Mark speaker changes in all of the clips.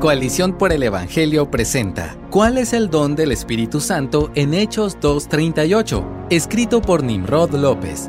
Speaker 1: Coalición por el Evangelio presenta ¿Cuál es el don del Espíritu Santo en Hechos 2.38? Escrito por Nimrod López.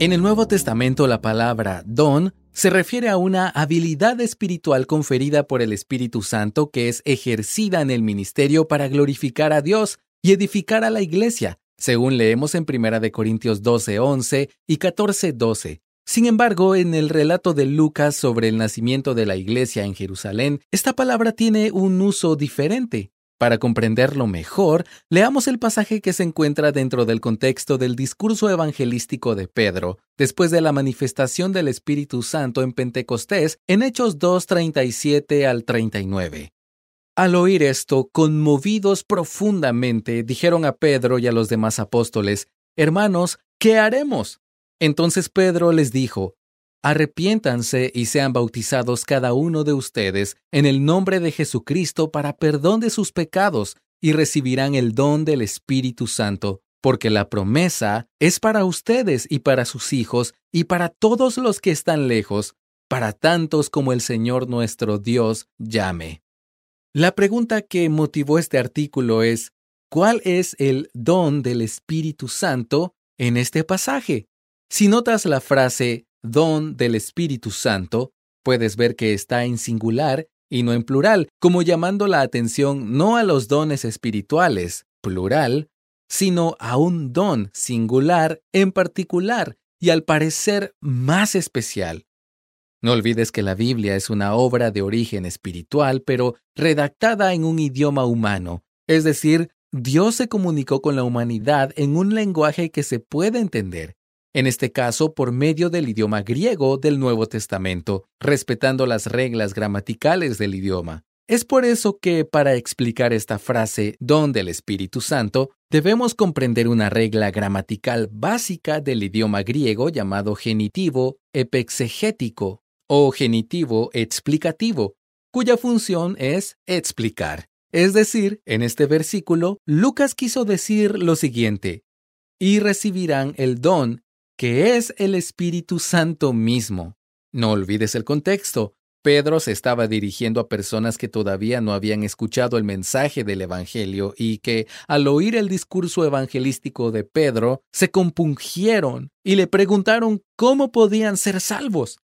Speaker 1: En el Nuevo Testamento la palabra don se refiere a una habilidad espiritual conferida por el Espíritu Santo que es ejercida en el ministerio para glorificar a Dios y edificar a la iglesia, según leemos en 1 Corintios 12.11 y 14.12. Sin embargo, en el relato de Lucas sobre el nacimiento de la iglesia en Jerusalén, esta palabra tiene un uso diferente. Para comprenderlo mejor, leamos el pasaje que se encuentra dentro del contexto del discurso evangelístico de Pedro, después de la manifestación del Espíritu Santo en Pentecostés, en Hechos 2.37 al 39. Al oír esto, conmovidos profundamente, dijeron a Pedro y a los demás apóstoles, Hermanos, ¿qué haremos? Entonces Pedro les dijo, Arrepiéntanse y sean bautizados cada uno de ustedes en el nombre de Jesucristo para perdón de sus pecados y recibirán el don del Espíritu Santo, porque la promesa es para ustedes y para sus hijos y para todos los que están lejos, para tantos como el Señor nuestro Dios llame. La pregunta que motivó este artículo es, ¿cuál es el don del Espíritu Santo en este pasaje? Si notas la frase don del Espíritu Santo, puedes ver que está en singular y no en plural, como llamando la atención no a los dones espirituales, plural, sino a un don singular en particular y al parecer más especial. No olvides que la Biblia es una obra de origen espiritual, pero redactada en un idioma humano, es decir, Dios se comunicó con la humanidad en un lenguaje que se puede entender en este caso por medio del idioma griego del Nuevo Testamento, respetando las reglas gramaticales del idioma. Es por eso que, para explicar esta frase don del Espíritu Santo, debemos comprender una regla gramatical básica del idioma griego llamado genitivo epexegético o genitivo explicativo, cuya función es explicar. Es decir, en este versículo, Lucas quiso decir lo siguiente, y recibirán el don que es el Espíritu Santo mismo. No olvides el contexto. Pedro se estaba dirigiendo a personas que todavía no habían escuchado el mensaje del Evangelio y que, al oír el discurso evangelístico de Pedro, se compungieron y le preguntaron cómo podían ser salvos.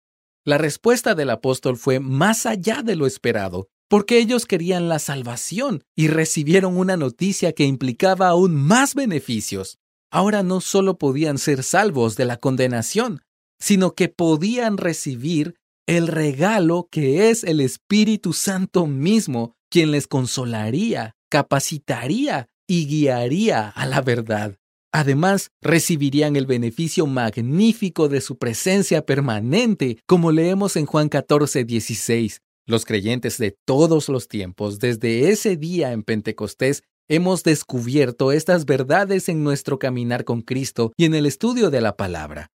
Speaker 1: La respuesta del apóstol fue más allá de lo esperado, porque ellos querían la salvación y recibieron una noticia que implicaba aún más beneficios ahora no solo podían ser salvos de la condenación, sino que podían recibir el regalo que es el Espíritu Santo mismo, quien les consolaría, capacitaría y guiaría a la verdad. Además, recibirían el beneficio magnífico de su presencia permanente, como leemos en Juan 14, 16. Los creyentes de todos los tiempos, desde ese día en Pentecostés, hemos descubierto estas verdades en nuestro caminar con Cristo y en el estudio de la palabra.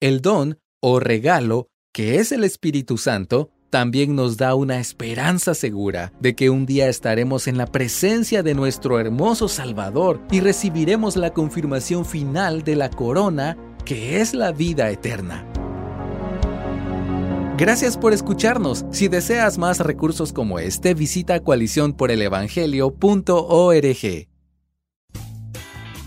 Speaker 1: El don o regalo, que es el Espíritu Santo, también nos da una esperanza segura de que un día estaremos en la presencia de nuestro hermoso Salvador y recibiremos la confirmación final de la corona que es la vida eterna. Gracias por escucharnos. Si deseas más recursos como este, visita coaliciónporelevangelio.org.